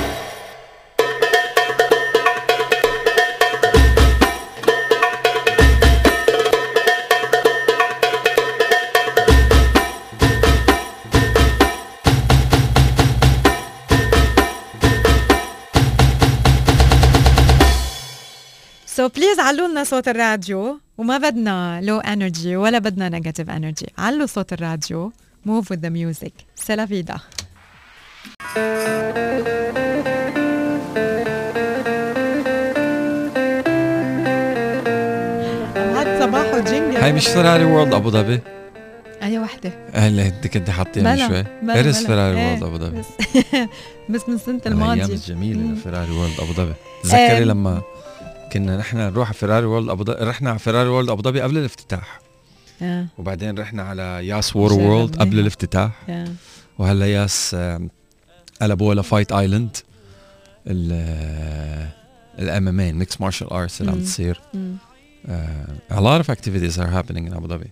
so please علوا لنا صوت الراديو وما بدنا low energy ولا بدنا negative energy علوا صوت الراديو. move with the music. C'est la vida. هاي مش Ferrari World ابو ظبي أي وحدة. هلا انت كنت حاطيها من شوي. فيراري إيه. World ابو ظبي بس من سنة الأيام الماضية. الجميلة مم. ل Ferrari World ابو ظبي تذكري. لما كنا نحن نروح على Ferrari World أبو ظبي رحنا على Ferrari World أبو ظبي قبل الافتتاح آه، وبعدين رحنا على ياس Water. World قبل الافتتاح آه. وهلا ياس قلبوها ل Fight Island ال MMA mixed martial arts اللي عم. تصير a lot of activities are happening in Abu Dhabi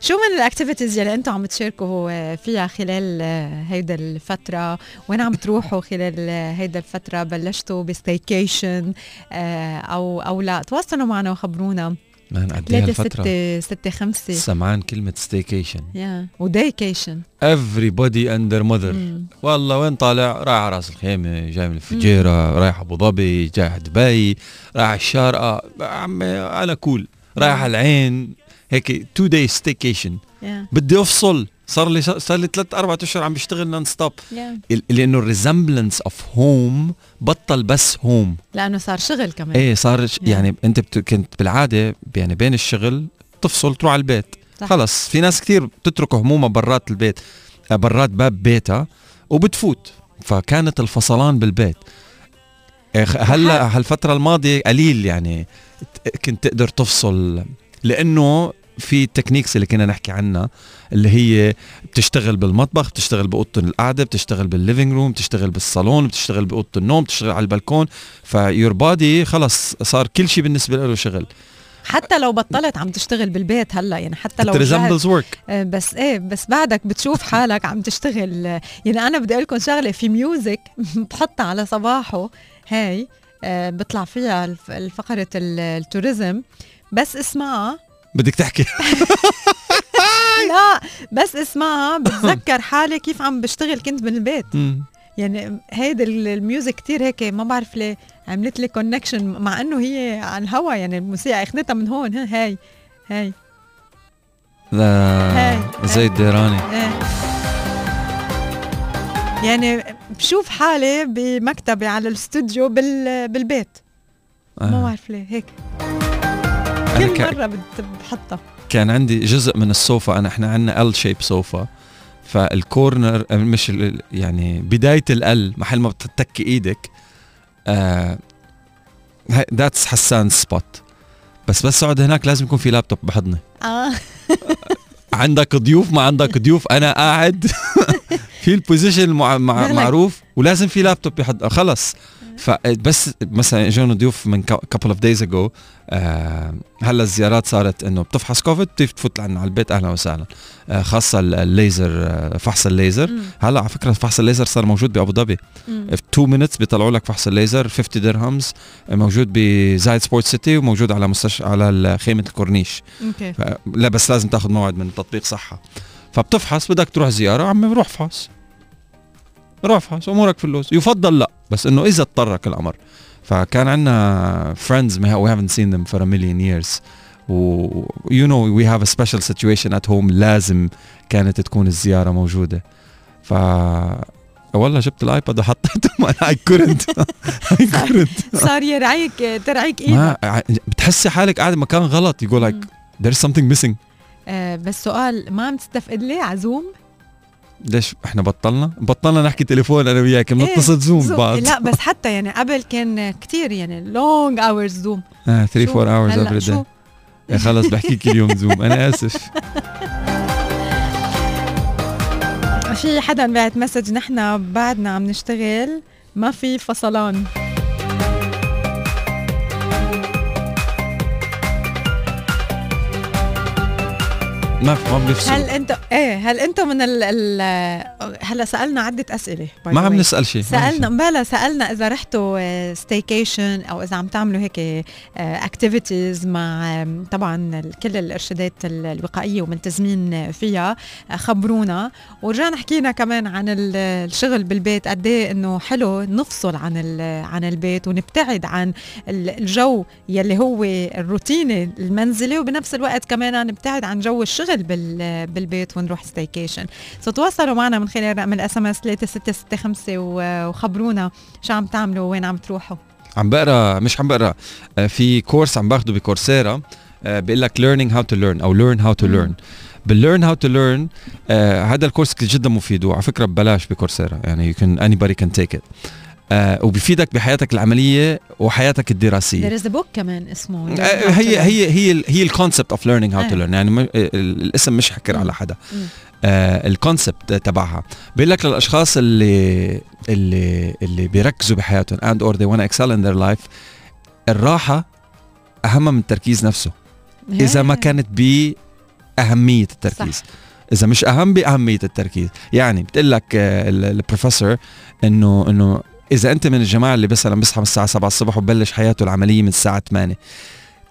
شو من ال activities يلي أنتم عم تشاركوا آه، فيها خلال آه، هيدا الفترة؟ وين عم تروحوا خلال آه، هيدا الفترة؟ بلشتوا ب staycation أو أو لا؟ تواصلوا معنا وخبرونا. مان قد إيه هالفترة؟ ستة ستة خمسة. سمعان كلمة staycation. yeah و daycation everybody and their mother. والله وين طالع؟ رايح على راس الخيمة جاي من الفجيرة رايح أبو ظبي جاي دبي رايح الشارقة. عمي أنا cool. رايح على العين. هيك two day staycation بدي أفصل. صار لي صار لي ثلاث أربع أشهر عم بشتغل non-stop yeah لأنه ال resemblance of home بطل بس home لأنه صار شغل كمان. إيه صار Yeah. يعني أنت بت... كنت بالعادة يعني بين الشغل تفصل تروح على البيت. صح. خلص. في ناس كثير بتترك همومها برات البيت آه، برات باب بيتها وبتفوت. فكانت الفصلان بالبيت. إيه، هلأ هالفترة الماضية قليل يعني كنت تقدر تفصل. لأنه في ال techniques اللي كنا نحكي عنها اللي هي بتشتغل بالمطبخ بتشتغل بأوضة القعدة بتشتغل بال living room بتشتغل بالصالون بتشتغل بأوضة النوم بتشتغل على البلكون فيور بادي خلص صار كل شيء بالنسبة له شغل. حتى لو بطلت عم تشتغل بالبيت هلا يعني حتى لو آه، بس إيه بس بعدك بتشوف حالك عم تشتغل. يعني أنا بدي أقول لكم شغلة في music بحطها على صباحو هاي آه، بطلع فيها ال- ال tourism بس اسمعها بدك تحكي. لا بس اسمعها بتذكر حالي كيف عم بشتغل كنت بالبيت مم. يعني هيدا ال- ال music كتير هيك ما بعرف ليه عملت لي connection مع إنه هي على الهوا يعني الموسيقى أخذتها من هون ها، هاي هاي. لا هاي. زي الديراني إيه. يعني بشوف حالي بمكتبي على الاستوديو بال بالبيت. ما آه. بعرف ليه هيك. كل ك- مرة بت- بحطها كان عندي جزء من الصوفة أنا إحنا عندنا L shape صوفة فال corner آه، مش يعني بداية ال محل ما بتتكي إيدك آه that's حسان spot بس بس اقعد هناك لازم يكون في لابتوب بحضني. آه. عندك ضيوف؟ ما عندك ضيوف. أنا قاعد في ال position المع... مع... دغلك. معروف ولازم في لابتوب بحض خلص. فبس مثلا اجونا ضيوف من couple of days اجو هلأ الزيارات صارت إنه بتفحص كوفيد بتيجي تفوت عنا على البيت أهلا وسهلا آه خاصة ال- الليزر آه فحص الليزر مم. هلأ على فكرة فحص الليزر صار موجود بأبو ظبي. في 2 minutes بيطلعوا لك فحص الليزر 50 dirhams موجود بزايد Sport City وموجود على مستشفى على خيمة الكورنيش. لا بس لازم تاخذ موعد من تطبيق صحة فبتفحص بدك تروح زيارة عمي روح فحص روح فحص أمورك في اللوز. يفضل لا بس إنه إذا اضطرك الأمر. فكان عندنا friends we haven't seen them for a million years. و you know we have a special situation at home لازم كانت تكون الزيارة موجودة. ف والله جبت ال iPad وحطيته. I couldn't I couldn't صار يرعيك ترعيك إيدك بتحسي حالك قاعد مكان غلط. يقول مم. there's something missing. آه بس سؤال ما عم تستفقد لي ع Zoom؟ ليش إحنا بطلنا؟ بطلنا نحكي تليفون أنا وياك بنتصل Zoom Zoom. بعض لا بس حتى يعني قبل كان كتير يعني long hours Zoom آه 3 شو؟ 4 hours هلا every شو؟ day إيه خلص بحكي كل يوم Zoom أنا آسف في حدا بعت message نحن بعدنا عم نشتغل ما في فصلان ما ما بنفصل. هل انت إيه هل انت من ال, ال... هلا سألنا عدة أسئلة ما عم. نسأل شيء سالنا بلا سألنا إذا رحتوا staycation أو إذا عم تعملوا هيك activities مع آم، طبعا كل الإرشادات ال- الوقائية وملتزمين فيها آه، خبرونا. ورجعنا حكينا كمان عن ال- الشغل بالبيت قد إيه إنه حلو نفصل عن عن البيت ونبتعد عن ال- الجو يلي هو الروتيني المنزلي وبنفس الوقت كمان نبتعد عن جو الشغل بال- بالبيت ونروح staycation so تواصلوا معنا من خلال رقم ال SMS 3665 و- وخبرونا شو عم تعملوا وين عم تروحوا. عم بقرأ مش عم بقرأ. آه، في course عم باخده ب Coursera. آه، بيقول لك learning how to learn أو learn how to learn. بال learn how to learn هذا الكورس جدا مفيد وعلى فكرة ببلاش بكورسيرا. يعني you can anybody can take it وبيفيدك بحياتك العملية وحياتك الدراسية There is a book كمان اسمه آه، هي هي هي هي ال concept of learning how to آه. learn يعني الاسم مش حكر. على حدا. آه ال concept تبعها بيقول لك للأشخاص اللي اللي اللي بيركزوا بحياتهم and or they want to excel in their life الراحة أهم من التركيز نفسه إذا ما. كانت باهميه التركيز صح. إذا مش أهم باهميه التركيز يعني بتقول لك آه، ال- البروفيسور انه إنه إذا أنت من الجماعة اللي مثلا بيصحى من الساعة 7 الصبح وببلش حياته العملية من الساعة 8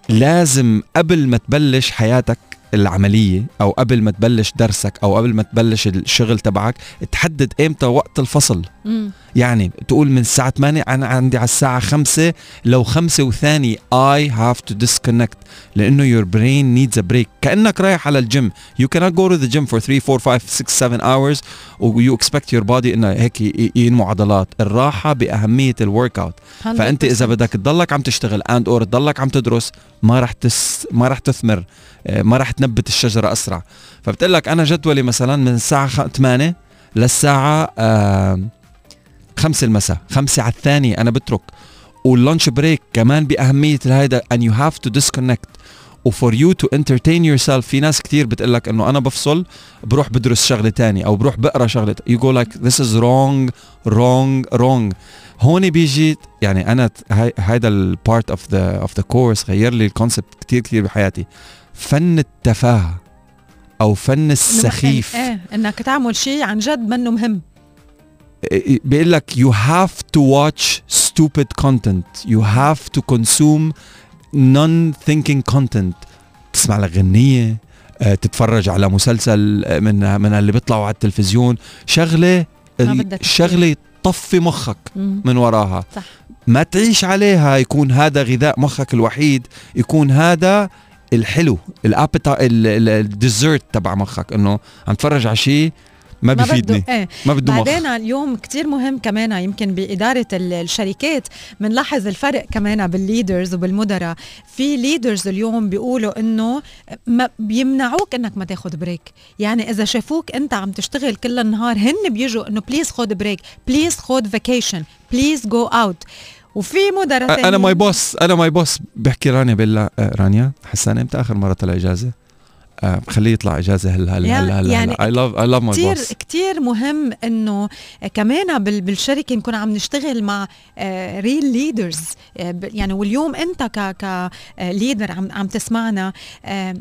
لازم قبل ما تبلش حياتك العملية أو قبل ما تبلش درسك أو قبل ما تبلش الشغل تبعك تحدد إمتى وقت الفصل. مم. يعني تقول من الساعة 8 أنا عندي على الساعة 5 لو 5 وثاني I have to disconnect لأنه your brain needs a break. كأنك رايح على الجيم. You cannot go to the gym for 3 4 5 6 7 hours و you expect your body إنه هيك ينمو عضلات. الراحة بأهمية ال workout فأنت إذا 100%. بدك تضلك عم تشتغل and or تضلك عم تدرس ما رح تس ما رح تثمر آه، ما رح تنبت الشجرة أسرع. فبتقول لك أنا جدولي مثلا من الساعة 8 للساعة آه خمسة المساء خمسة وثانية أنا بترك. وال lunch break كمان بأهمية هيدا and you have to disconnect. و for you to entertain yourself في ناس كتير بتقول لك إنه أنا بفصل بروح بدرس شغلة تانية أو بروح بقرأ شغلة you go like this is wrong wrong wrong. هون بيجي يعني أنا هيدا ال part of the of the course غير لي ال concept كتير كتير بحياتي. فن التفاهة أو فن السخيف. إيه إنك تعمل شيء عن جد منه مهم. بيقول لك you have to watch stupid content. You have to consume non-thinking content. تسمع لك غنية آه، تتفرج على مسلسل آه، من من اللي بيطلعوا على التلفزيون. شغلة. شغلة تطفي مخك. من وراها صح. ما تعيش عليها يكون هذا غذاء مخك الوحيد يكون هذا الحلو الابيتا ال dessert تبع مخك إنه عم تفرج على شيء ما ما بيفيدني بده إيه. ما بده بعدين اليوم كتير مهم كمان يمكن بإدارة ال- الشركات بنلاحظ الفرق كمان بال leaders وبالمدراء. في leaders اليوم بيقولوا إنه ما بيمنعوك إنك ما تاخد break يعني إذا شافوك أنت عم تشتغل كل النهار هن بيجوا إنه please خد break please خد vacation please go out وفي مدراء أنا ماي بوس أنا ماي بوس بحكي رانيا بقول رانيا حسان إمتى آخر مرة طلع إجازة؟ آه خليه يطلع إجازة هلا هلا هلا هلا. يعني I love I love my كتير boss كتير مهم إنه كمان بال- بالشركة نكون عم نشتغل مع real leaders يعني واليوم أنت ك ك leader عم عم تسمعنا آه،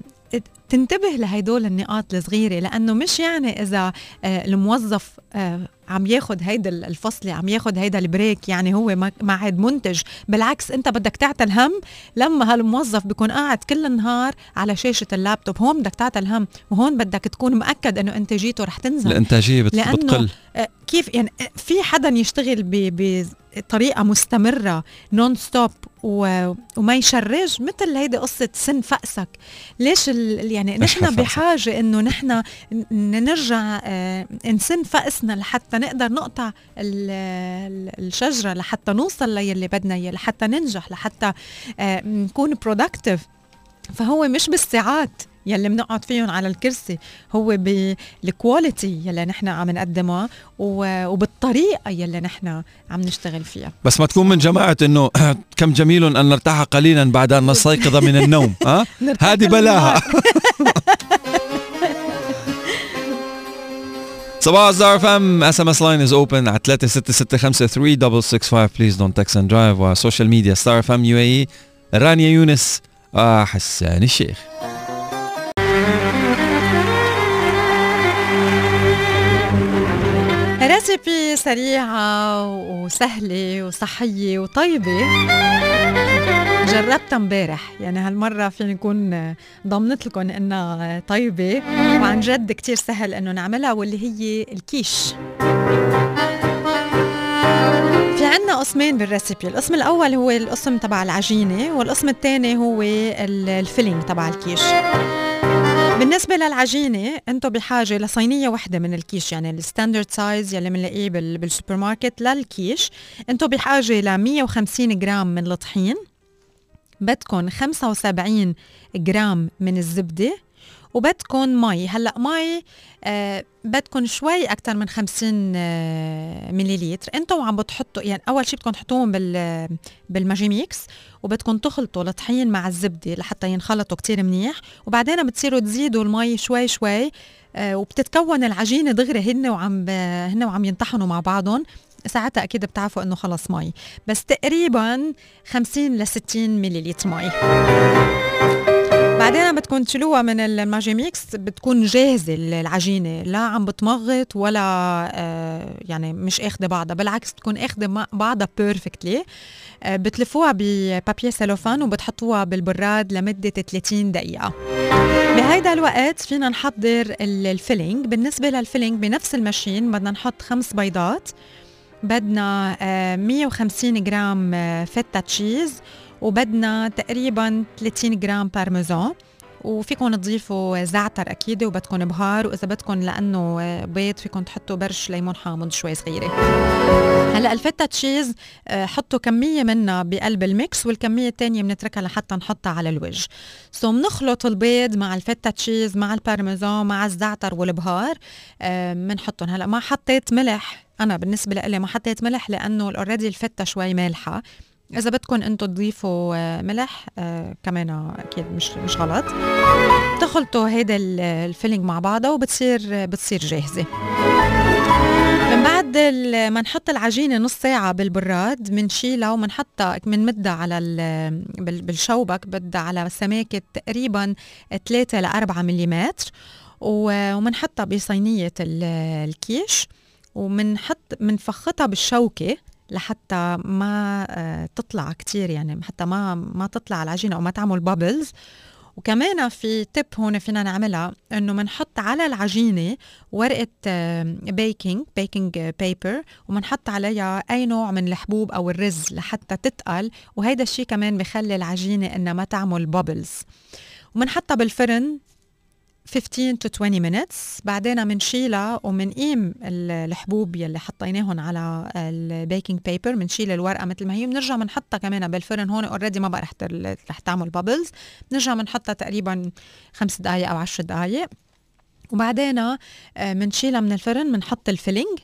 تنتبه لهدول النقاط الصغيرة لأنه مش يعني إذا آه، الموظف آه، عم ياخد هيدا الفصلة عم ياخد هيدا ال break يعني هو ما- ما عاد منتج. بالعكس انت بدك تعتل هم لما هالموظف بيكون قاعد كل النهار على شاشة اللابتوب هون بدك تعتل هم وهون بدك تكون مأكد إنه إنتاجيته رح تنزل. الانتاجيه بت- لأنه بتقل. آه، كيف يعني آه، في حدا يشتغل ب- بطريقة مستمرة non-stop وما يشرّج مثل هيدي قصة سن فأسك ليش ال يعني نحن؟ بحاجة إنه نحن نرجع آه، نسن فأسنا لحتى نقدر نقطع ال- ال- الشجرة لحتى نوصل للي بدنا إياه لحتى ننجح لحتى آه، نكون productive فهو مش بالساعات يلي بنقعد فيهم على الكرسي هو بال quality يلي نحن عم نقدمها وبالطريقة يلي نحن عم نشتغل فيها. بس ما تكون من جماعة إنه كم جميل أن نرتاح قليلا بعد أن نستيقظ من النوم ها؟ هذه بلاها. صباح الزهر FM SMS line is open على 3665 please don't text and drive و social media Star FM UAE رانيا يونس آه حسان الشيخ recipe سريعة وسهلة وصحية وطيبة. جربتها امبارح. يعني هالمرة فيني نكون ضمنت لكم إنها طيبة. وعن جد كتير سهل إنه نعملها واللي هي الكيش. عنا قسمين بال recipe القسم الأول هو القسم تبع العجينة والقسم الثاني هو ال- filling تبع الكيش. بالنسبة للعجينة أنتم بحاجة لصينية واحدة من الكيش يعني ال standard size يلي بنلاقيه بال- بالسوبر ماركت للكيش. أنتم بحاجة ل 150 جرام من الطحين. بدكم 75 جرام من الزبدة. وبدكم مي. هلأ مي آه بدكم شوي أكثر من 50 آه مليلتر. أنتم عم بتحطوا يعني أول شيء بدكم تحطوهم بال بال Magimix وبدكم تخلطوا الطحين مع الزبدة لحتى ينخلطوا كتير منيح. وبعدين بتصيروا تزيدوا المي شوي شوي آه وبتتكون العجينة دغري هن وعم هن وعم ينطحنوا مع بعضهم. ساعتها أكيد بتعرفوا إنه خلص مي. بس تقريبا 50 ل 60 مليلتر مي. بعدين بدكم تشيلوها من ال Magimix بتكون جاهزة العجينة. لا عم بتمغط ولا آه يعني مش اخذه بعضها بالعكس بتكون اخذه بعضها perfectly آه بتلفوها ب papier cellophane وبتحطوها بالبراد لمدة 30 دقيقة. بهيدا الوقت فينا نحضر ال filling. بالنسبة للفيلينج بنفس ال machine بدنا نحط خمس بيضات. بدنا 150 آه، جرام آه، feta cheese وبدنا تقريبا 30 جرام بارميزان وفيكم تضيفوا زعتر أكيد وبدكم بهار وإذا بدكم لأنه بيض فيكم تحطوا برش ليمون حامض شوي صغيرة. هلأ ال feta cheese آه، حطوا كمية منها بقلب ال mix والكمية الثانية بنتركها لحتى نحطها على الوجه. so بنخلط البيض مع ال feta cheese مع البارميزان مع الزعتر والبهار بنحطهم هلأ ما حطيت ملح. أنا بالنسبة لي ما حطيت ملح لأنه already ال feta شوي مالحة. إذا بدكم أنتم تضيفوا آه، ملح آه كمان أكيد مش مش غلط. تخلطوا هيدا ال filling مع بعضها وبتصير بتصير جاهزة. من بعد ما نحط العجينة نص ساعة بالبراد بنشيلها وبنحطها بنمدها على بالشوبك بدها على سماكة تقريبا 3 ل 4 ملم وبنحطها بصينية الكيش. ومنحط منفختها بالشوكة. لحتى ما آه، تطلع كتير يعني حتى ما ما تطلع العجينة أو ما تعمل bubbles وكمان في tip هون فينا نعملها إنه بنحط على العجينة ورقة baking baking paper وبنحط عليها أي نوع من الحبوب أو الرز لحتى تتقل. وهيدا الشيء كمان بخلي العجينة إنها ما تعمل bubbles وبنحطها بالفرن. 15 to 20 minutes. بعدين بنشيلها وبنقيم الحبوب يلي حطيناهم على ال baking paper بنشيل الورقة مثل ما هي. بنرجع بنحطها كمان بالفرن. هون already ما بقى رح رح تعمل bubbles بنرجع بنحطها تقريبا خمس دقائق أو 10 دقائق وبعدين بنشيلها من الفرن بنحط ال filling.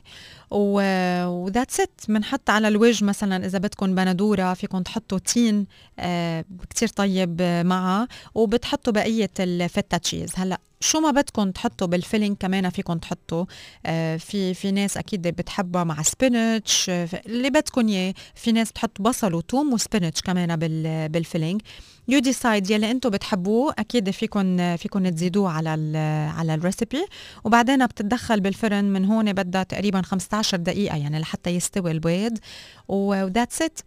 و that's it بنحط على الوجه مثلا إذا بدكم بندورة فيكم تحطوا تين آه كتير طيب معها وبتحطوا بقية ال feta cheese هلأ شو ما بدكم تحطوا بال filling كمان فيكم تحطوا. آه في في ناس أكيد بتحبها مع spinach آه اللي بدكم إياه في ناس بتحط بصل وثوم و spinach كمان بال بال filling. you decide يلي أنتم بتحبوه. أكيد فيكم فيكم تزيدوه على ال على ال recipe وبعدين بتتدخل بالفرن من هون بدها تقريبا 15 دقيقة يعني لحتى يستوي البيض. و that's it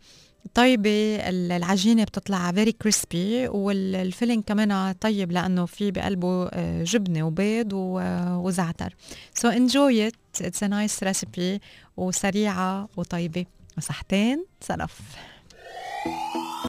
طيبة العجينة بتطلع very crispy وال filling كمان طيب لأنه في بقلبه آه، جبنة وبيض وزعتر. So enjoy it. It's a nice recipe وسريعة وطيبة. وصحتين سلف